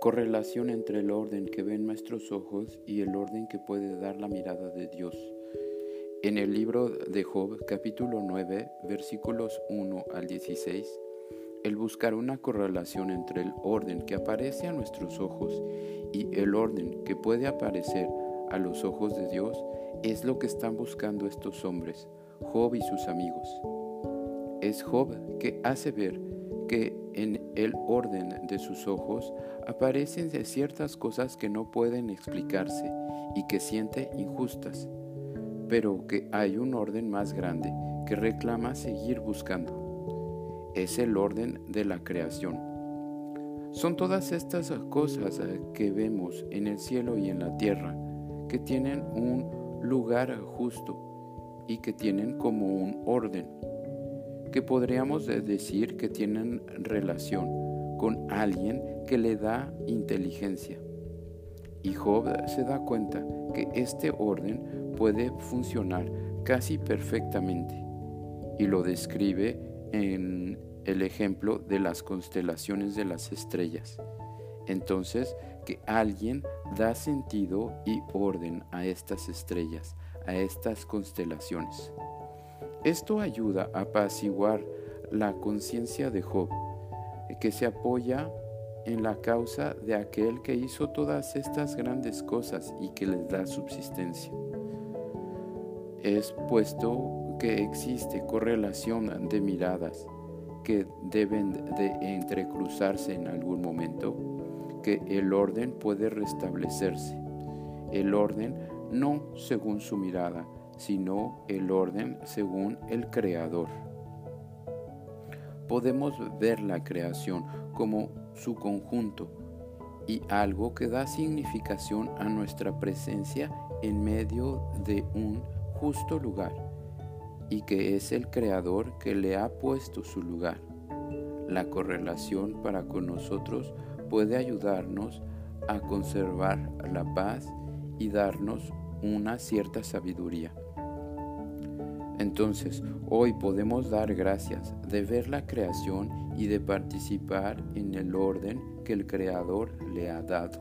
Correlación entre el orden que ven nuestros ojos y el orden que puede dar la mirada de Dios. En el libro de Job, capítulo 9, versículos 1 al 16, el buscar una correlación entre el orden que aparece a nuestros ojos y el orden que puede aparecer a los ojos de Dios es lo que están buscando estos hombres, Job y sus amigos. Es Job que hace ver que en el orden de sus ojos aparecen ciertas cosas que no pueden explicarse y que siente injustas, pero que hay un orden más grande que reclama seguir buscando. Es el orden de la creación. Son todas estas cosas que vemos en el cielo y en la tierra que tienen un lugar justo y que tienen como un orden que podríamos decir que tienen relación con alguien que le da inteligencia. Y Job se da cuenta que este orden puede funcionar casi perfectamente y lo describe en el ejemplo de las constelaciones de las estrellas. Entonces, que alguien da sentido y orden a estas estrellas, a estas constelaciones. Esto ayuda a apaciguar la conciencia de Job, que se apoya en la causa de aquel que hizo todas estas grandes cosas y que les da subsistencia. Es puesto que existe correlación de miradas que deben de entrecruzarse en algún momento, que el orden puede restablecerse. El orden no según su mirada, sino el orden según el Creador. Podemos ver la creación como su conjunto y algo que da significación a nuestra presencia en medio de un justo lugar y que es el Creador que le ha puesto su lugar. La correlación para con nosotros puede ayudarnos a conservar la paz y darnos una cierta sabiduría. Entonces, hoy podemos dar gracias de ver la creación y de participar en el orden que el Creador le ha dado.